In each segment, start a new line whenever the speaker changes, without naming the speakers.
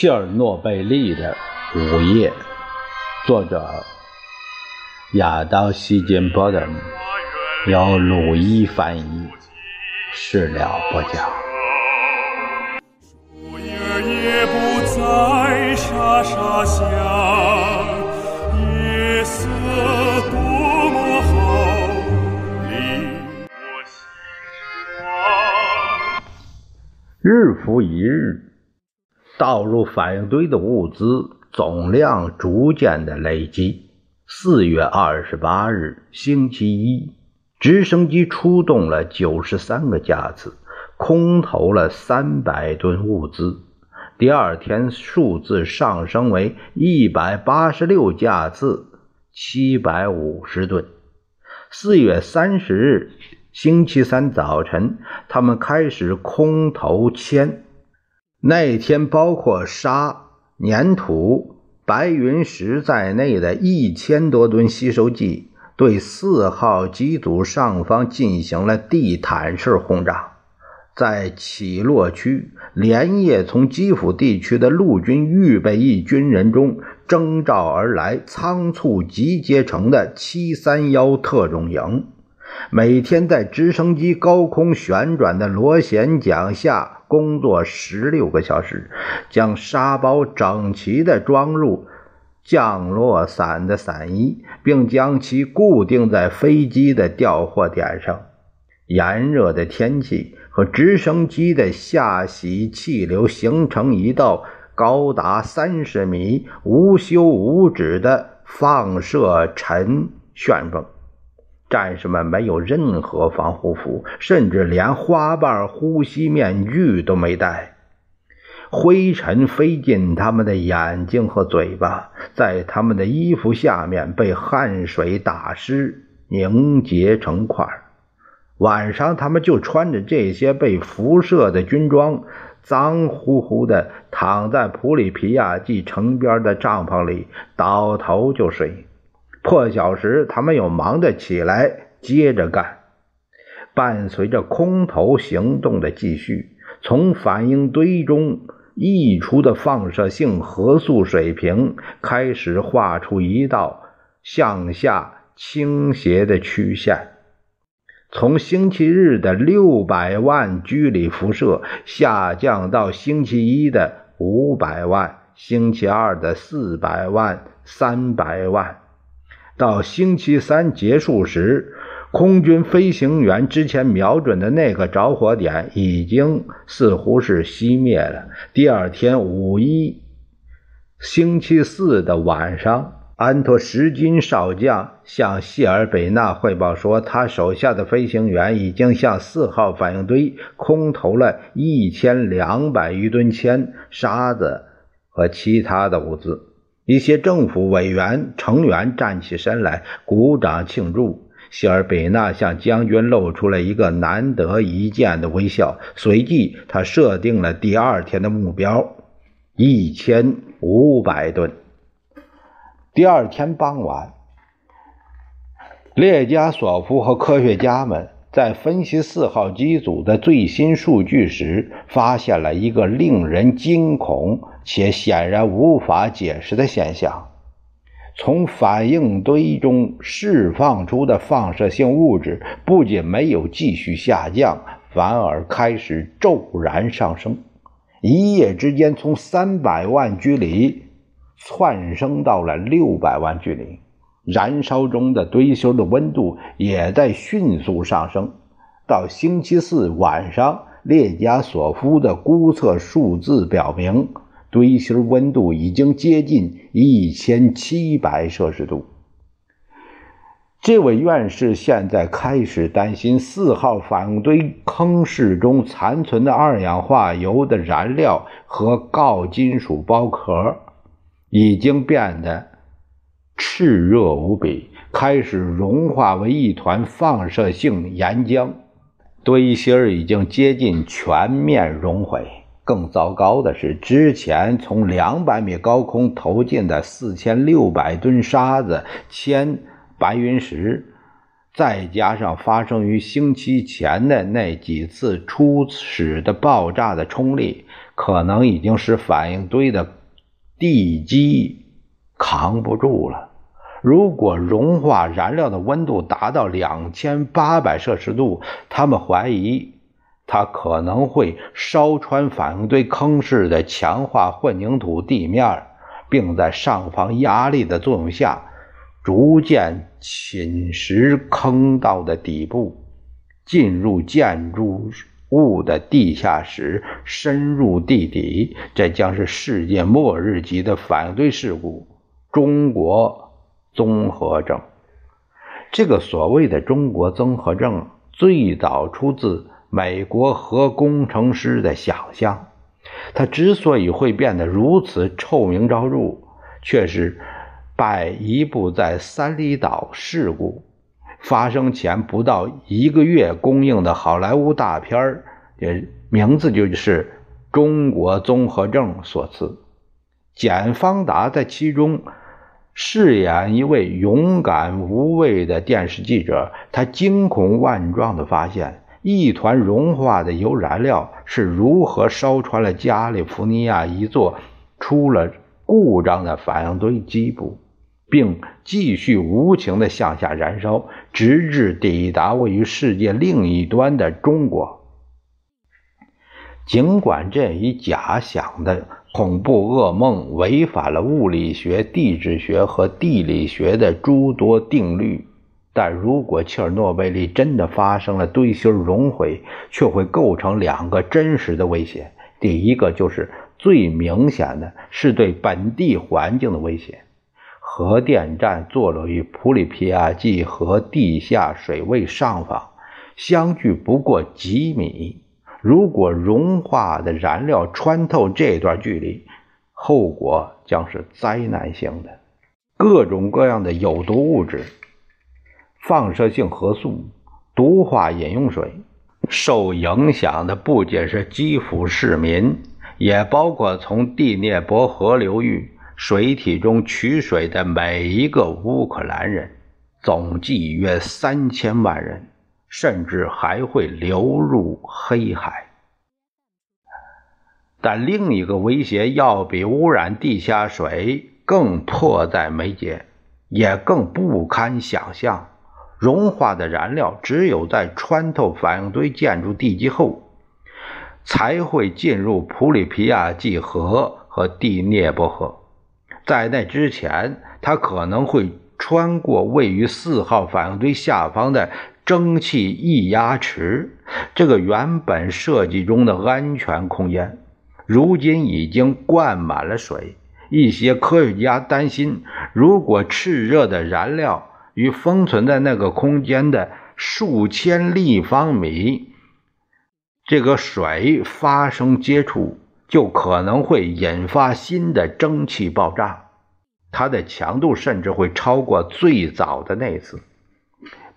切尔诺贝利的午夜，作者亚当·希金伯顿，由鲁伊翻译，事了不讲。
树叶也不再沙沙响，夜色多么好，令我心慌。
日复一日，倒入反应堆的物资总量逐渐的累积。四月二十八日，星期一，直升机出动了九十三个架次，空投了三百吨物资。第二天，数字上升为一百八十六架次，七百五十吨。四月三十日，星期三早晨，他们开始空投铅。那天，包括沙、粘土、白云石在内的一千多吨吸收剂，对四号机组上方进行了地毯式轰炸。在起落区，连夜从基辅地区的陆军预备役军人中征召而来，仓促集结成的731特种营。每天在直升机高空旋转的螺旋桨下工作十六个小时，将沙包整齐地装入降落伞的伞衣，并将其固定在飞机的调货点上。炎热的天气和直升机的下洗气流形成一道高达三十米、无休无止的放射尘旋风。战士们没有任何防护服，甚至连花瓣呼吸面具都没戴。灰尘飞进他们的眼睛和嘴巴，在他们的衣服下面被汗水打湿，凝结成块。晚上，他们就穿着这些被辐射的军装，脏乎乎的躺在普里皮亚季城边的帐篷里，倒头就睡。破晓时，他们又忙着起来接着干。伴随着空投行动的继续，从反应堆中溢出的放射性核素水平开始画出一道向下倾斜的曲线。从星期日的六百万居里辐射下降到星期一的五百万，星期二的四百万、三百万。到星期三结束时，空军飞行员之前瞄准的那个着火点已经似乎是熄灭了。第二天五一，星期四的晚上，安托什金少将向谢尔北纳汇报说，他手下的飞行员已经向四号反应堆空投了一千两百余吨铅、沙子和其他的物资。一些政府委员成员站起身来，鼓掌庆祝。希尔贝纳向将军露出了一个难得一见的微笑。随即，他设定了第二天的目标：一千五百吨。第二天傍晚，列加索夫和科学家们在分析四号机组的最新数据时，发现了一个令人惊恐。且显然无法解释的现象：从反应堆中释放出的放射性物质不仅没有继续下降，反而开始骤然上升，一夜之间从三百万居里窜升到了六百万居里。燃烧中的堆芯的温度也在迅速上升。到星期四晚上，列加索夫的估测数字表明。堆芯温度已经接近一千七百摄氏度。这位院士现在开始担心，四号反应堆坑室中残存的二氧化铀的燃料和锆金属包壳已经变得炽热无比，开始融化为一团放射性岩浆，堆芯已经接近全面熔毁。更糟糕的是，之前从两百米高空投进的四千六百吨沙子、铅、白云石，再加上发生于星期前的那几次初始的爆炸的冲力，可能已经使反应堆的地基扛不住了。如果融化燃料的温度达到两千八百摄氏度，他们怀疑它可能会烧穿反应堆坑室的强化混凝土地面，并在上方压力的作用下，逐渐侵蚀坑道的底部，进入建筑物的地下室，深入地底。这将是世界末日级的反应堆事故。中国。综合症，这个所谓的中国综合症最早出自美国核工程师的想象。它之所以会变得如此臭名昭著，却是拜一部在三里岛事故发生前不到一个月公映的好莱坞大片儿，名字就是《中国综合症》所赐。简·方达在其中。饰演一位勇敢无畏的电视记者，他惊恐万状地发现，一团融化的铀燃料是如何烧穿了加利福尼亚一座出了故障的反应堆基部，并继续无情地向下燃烧，直至抵达位于世界另一端的中国。尽管这一假想的。恐怖噩梦违反了物理学、地质学和地理学的诸多定律，但如果切尔诺贝利真的发生了堆芯熔毁，却会构成两个真实的威胁。第一个就是最明显的，是对本地环境的威胁。核电站坐落于普里皮亚季河地下水位上方，相距不过几米。如果融化的燃料穿透这段距离，后果将是灾难性的。各种各样的有毒物质、放射性核素、毒化饮用水，受影响的不仅是基辅市民，也包括从第聂伯河流域水体中取水的每一个乌克兰人，总计约三千万人。甚至还会流入黑海。但另一个威胁要比污染地下水更迫在眉睫，也更不堪想象。融化的燃料只有在穿透反应堆建筑地基后，才会进入普里皮亚季河和第聂伯河。在那之前，它可能会穿过位于四号反应堆下方的。蒸汽液压池，这个原本设计中的安全空间，如今已经灌满了水。一些科学家担心，如果炽热的燃料与封存在那个空间的数千立方米这个水发生接触，就可能会引发新的蒸汽爆炸，它的强度甚至会超过最早的那次。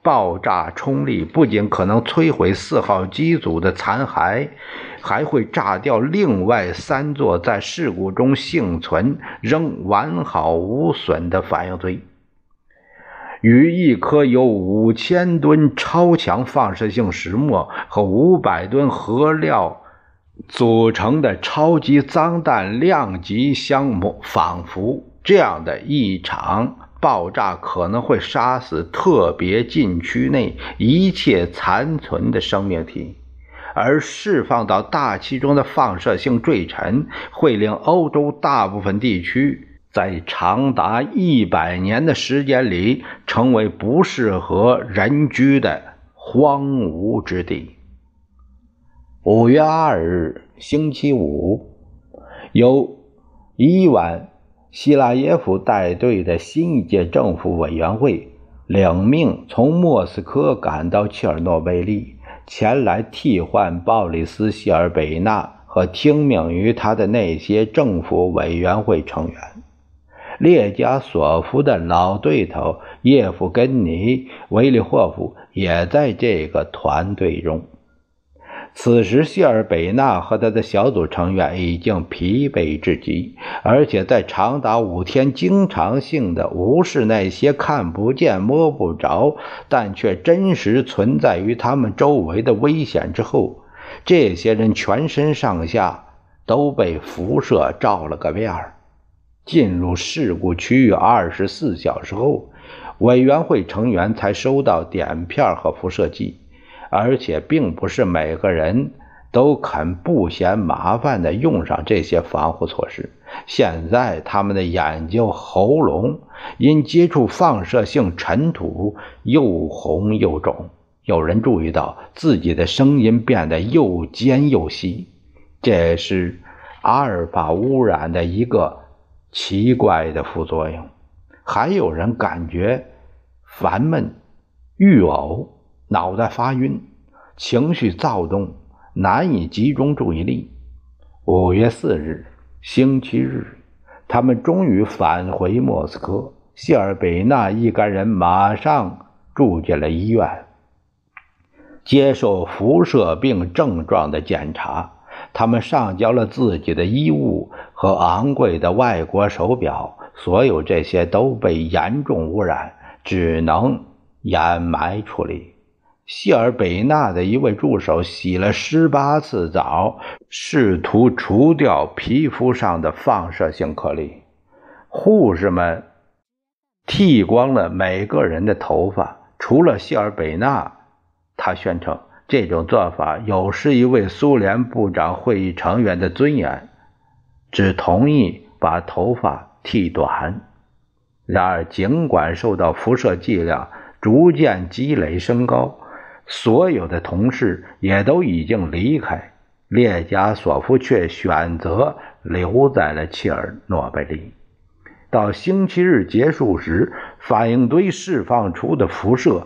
爆炸冲力不仅可能摧毁四号机组的残骸，还会炸掉另外三座在事故中幸存、仍完好无损的反应堆。与一颗由五千吨超强放射性石墨和五百吨核料组成的超级脏弹量级相仿佛，这样的一场。爆炸可能会杀死特别禁区内一切残存的生命体，而释放到大气中的放射性坠尘会令欧洲大部分地区在长达一百年的时间里成为不适合人居的荒芜之地。五月二日，星期五，由伊万。希拉耶夫带队的新一届政府委员会领命从莫斯科赶到切尔诺贝利，前来替换鲍里斯·谢尔贝纳和听命于他的那些政府委员会成员。列加索夫的老对头叶夫根尼·维利霍夫也在这个团队中。此时，谢尔贝纳和他的小组成员已经疲惫至极，而且在长达五天经常性的无视那些看不见、摸不着，但却真实存在于他们周围的危险之后，这些人全身上下都被辐射照了个遍儿。进入事故区域二十四小时后，委员会成员才收到碘片和辐射剂，而且并不是每个人都肯不嫌麻烦的用上这些防护措施。现在，他们的眼睛、喉咙因接触放射性尘土又红又肿。有人注意到自己的声音变得又尖又细，这是阿尔法污染的一个奇怪的副作用。还有人感觉烦闷、欲呕、脑袋发晕、情绪躁动、难以集中注意力。五月四日。星期日，他们终于返回莫斯科。谢尔贝纳一干人马上住进了医院，接受辐射病症状的检查。他们上交了自己的衣物和昂贵的外国手表，所有这些都被严重污染，只能掩埋处理。谢尔贝纳的一位助手洗了十八次澡，试图除掉皮肤上的放射性颗粒。护士们剃光了每个人的头发，除了谢尔贝纳。他宣称这种做法有失一位苏联部长会议成员的尊严，只同意把头发剃短。然而，尽管受到辐射剂量逐渐积累升高，所有的同事也都已经离开，列加索夫却选择留在了切尔诺贝利。到星期日结束时，反应堆释放出的辐射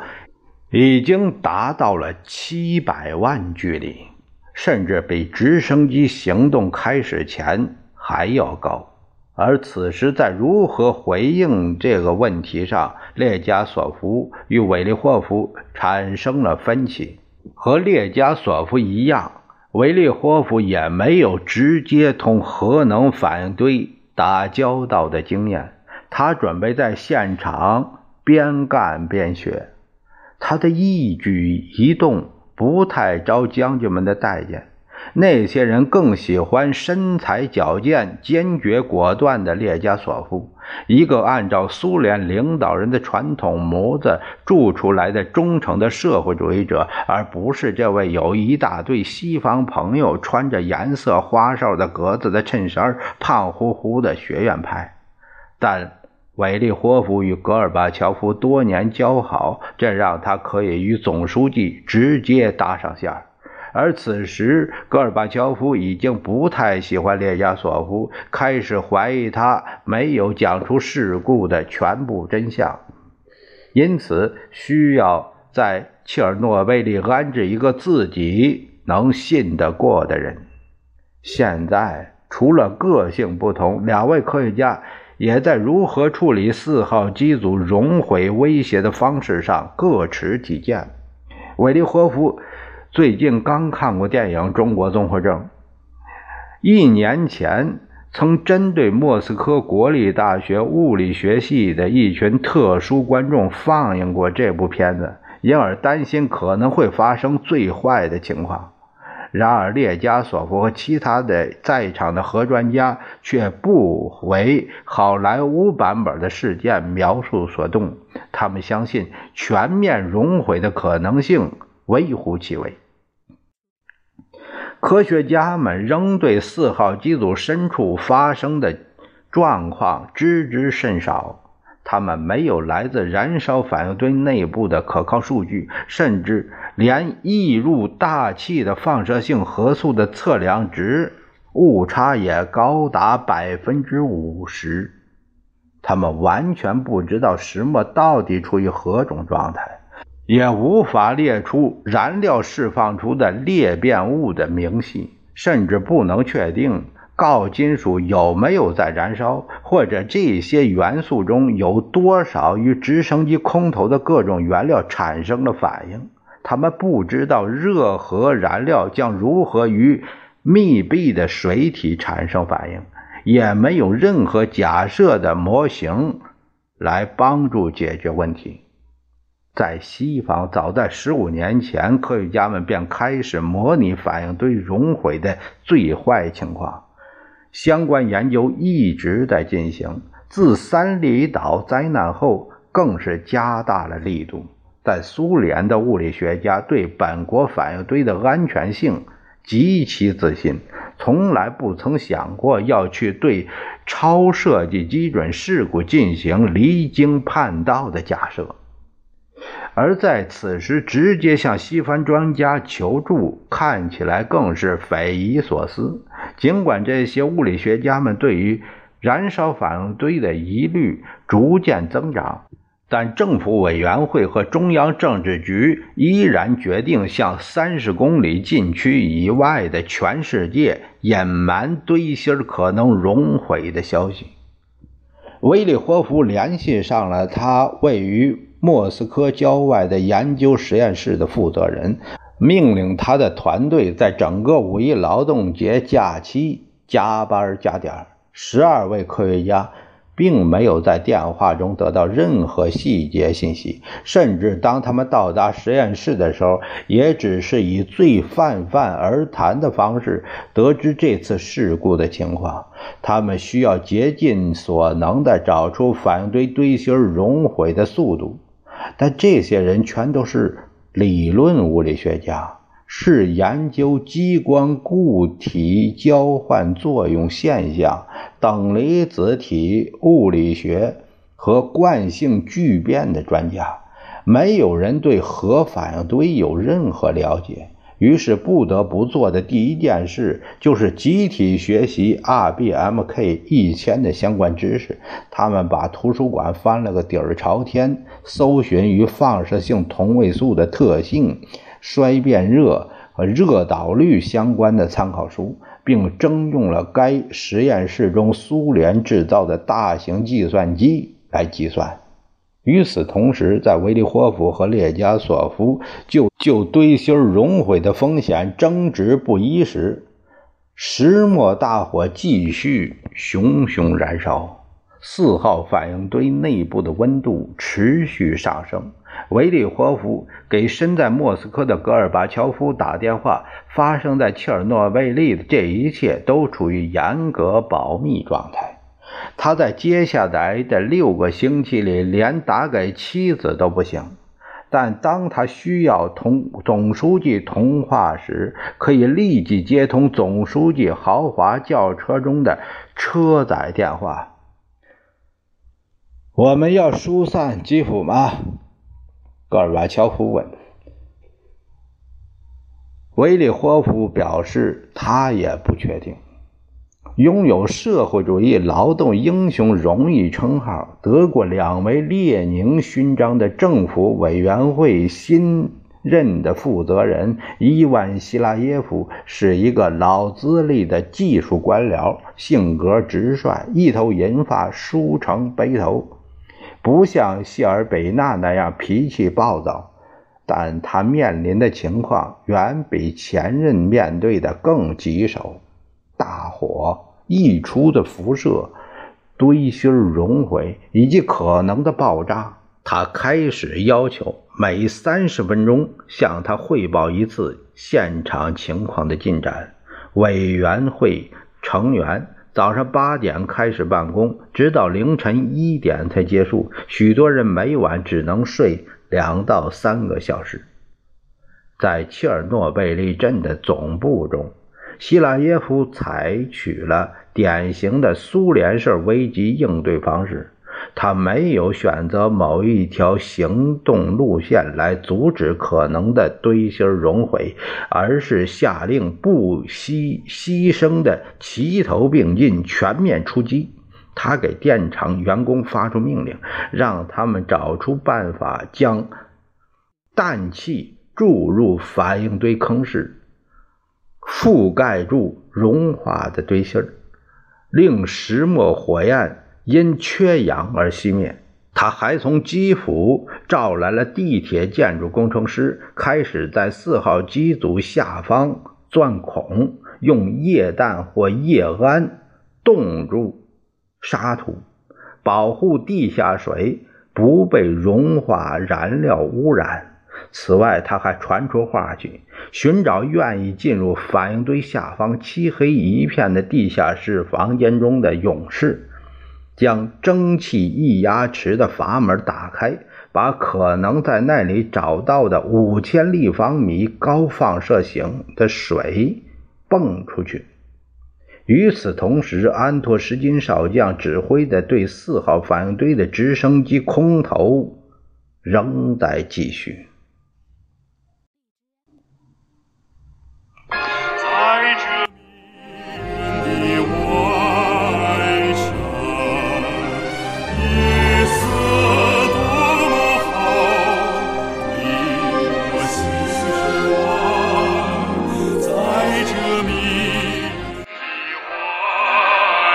已经达到了七百万距离，甚至比直升机行动开始前还要高。而此时，在如何回应这个问题上，列加索夫与韦利霍夫产生了分歧。和列加索夫一样，韦利霍夫也没有直接同核能反应堆打交道的经验。他准备在现场边干边学，他的一举一动不太招将军们的待见。那些人更喜欢身材矫健、坚决果断的列加索夫，一个按照苏联领导人的传统模子铸出来的忠诚的社会主义者，而不是这位有一大堆西方朋友、穿着颜色花哨的格子的衬衫、胖乎乎的学院派。但韦利霍夫与戈尔巴乔夫多年交好，这让他可以与总书记直接搭上线。而此时，戈尔巴乔夫已经不太喜欢列加索夫，开始怀疑他没有讲出事故的全部真相，因此需要在切尔诺贝利安置一个自己能信得过的人。现在，除了个性不同，两位科学家也在如何处理四号机组熔毁威胁的方式上各持己见。韦利霍夫。最近刚看过电影《中国综合症》，一年前曾针对莫斯科国立大学物理学系的一群特殊观众放映过这部片子，因而担心可能会发生最坏的情况。然而，列加索夫和其他的在场的核专家却不为好莱坞版本的事件描述所动，他们相信全面熔毁的可能性微乎其微。科学家们仍对四号机组深处发生的状况知之甚少，他们没有来自燃烧反应堆内部的可靠数据，甚至连溢入大气的放射性核素的测量值误差也高达百分之五十。他们完全不知道石墨到底处于何种状态。也无法列出燃料释放出的裂变物的明细，甚至不能确定锆金属有没有在燃烧，或者这些元素中有多少与直升机空投的各种原料产生了反应。他们不知道热核燃料将如何与密闭的水体产生反应，也没有任何假设的模型来帮助解决问题。在西方，早在十五年前，科学家们便开始模拟反应堆熔毁的最坏情况。相关研究一直在进行。自三里岛灾难后，更是加大了力度。在苏联的物理学家对本国反应堆的安全性极其自信，从来不曾想过要去对超设计基准事故进行离经叛道的假设。而在此时直接向西方专家求助，看起来更是匪夷所思。尽管这些物理学家们对于燃烧反应堆的疑虑逐渐增长。但政府委员会和中央政治局依然决定向三十公里禁区以外的全世界隐瞒堆芯可能熔毁的消息。维利霍夫联系上了他位于莫斯科郊外的研究实验室的负责人，命令他的团队在整个五一劳动节假期加班加点。十二位科学家。并没有在电话中得到任何细节信息，甚至当他们到达实验室的时候，也只是以最泛泛而谈的方式得知这次事故的情况。他们需要竭尽所能地找出反应堆堆芯熔毁的速度，但这些人全都是理论物理学家。是研究激光固体交换作用现象、等离子体物理学和惯性聚变的专家，没有人对核反应堆有任何了解。于是，不得不做的第一件事就是集体学习 RBMK 一千的相关知识。他们把图书馆翻了个底儿朝天，搜寻与放射性同位素的特性。衰变热和热导率相关的参考书，并征用了该实验室中苏联制造的大型计算机来计算。与此同时，在维利霍夫和列加索夫就就堆芯熔毁的风险争执不一时，石墨大火继续熊熊燃烧。四号反应堆内部的温度持续上升。维利霍夫给身在莫斯科的戈尔巴乔夫打电话，发生在切尔诺贝利的这一切都处于严格保密状态。他在接下来的六个星期里连打给妻子都不行，但当他需要同总书记通话时，可以立即接通总书记豪华轿车中的车载电话。我们要疏散基辅吗？戈尔巴乔夫问。维利霍夫表示，他也不确定。拥有社会主义劳动英雄荣誉称号、得过两枚列宁勋章的政府委员会新任的负责人伊万希拉耶夫是一个老资历的技术官僚，性格直率，一头银发梳成背头。不像谢尔贝纳那样脾气暴躁，但他面临的情况远比前任面对的更棘手。大火溢出的辐射、堆芯熔毁以及可能的爆炸，他开始要求每三十分钟向他汇报一次现场情况的进展。委员会成员。早上八点开始办公，直到凌晨一点才结束。许多人每晚只能睡两到三个小时。在切尔诺贝利镇的总部中，希拉耶夫采取了典型的苏联式危机应对方式。他没有选择某一条行动路线来阻止可能的堆芯熔毁，而是下令不惜牺牲的齐头并进、全面出击。他给电厂员工发出命令，让他们找出办法将氮气注入反应堆坑室，覆盖住融化的堆芯儿令石墨火焰。因缺氧而熄灭。他还从基辅召来了地铁建筑工程师，开始在四号机组下方钻孔，用液氮或液氨冻住沙土，保护地下水不被融化燃料污染。此外，他还传出话去，寻找愿意进入反应堆下方漆黑一片的地下室房间中的勇士，将蒸汽液压池的阀门打开，把可能在那里找到的五千立方米高放射性的水泵出去。与此同时，安托什金少将指挥的对四号反应堆的直升机空投仍在继续。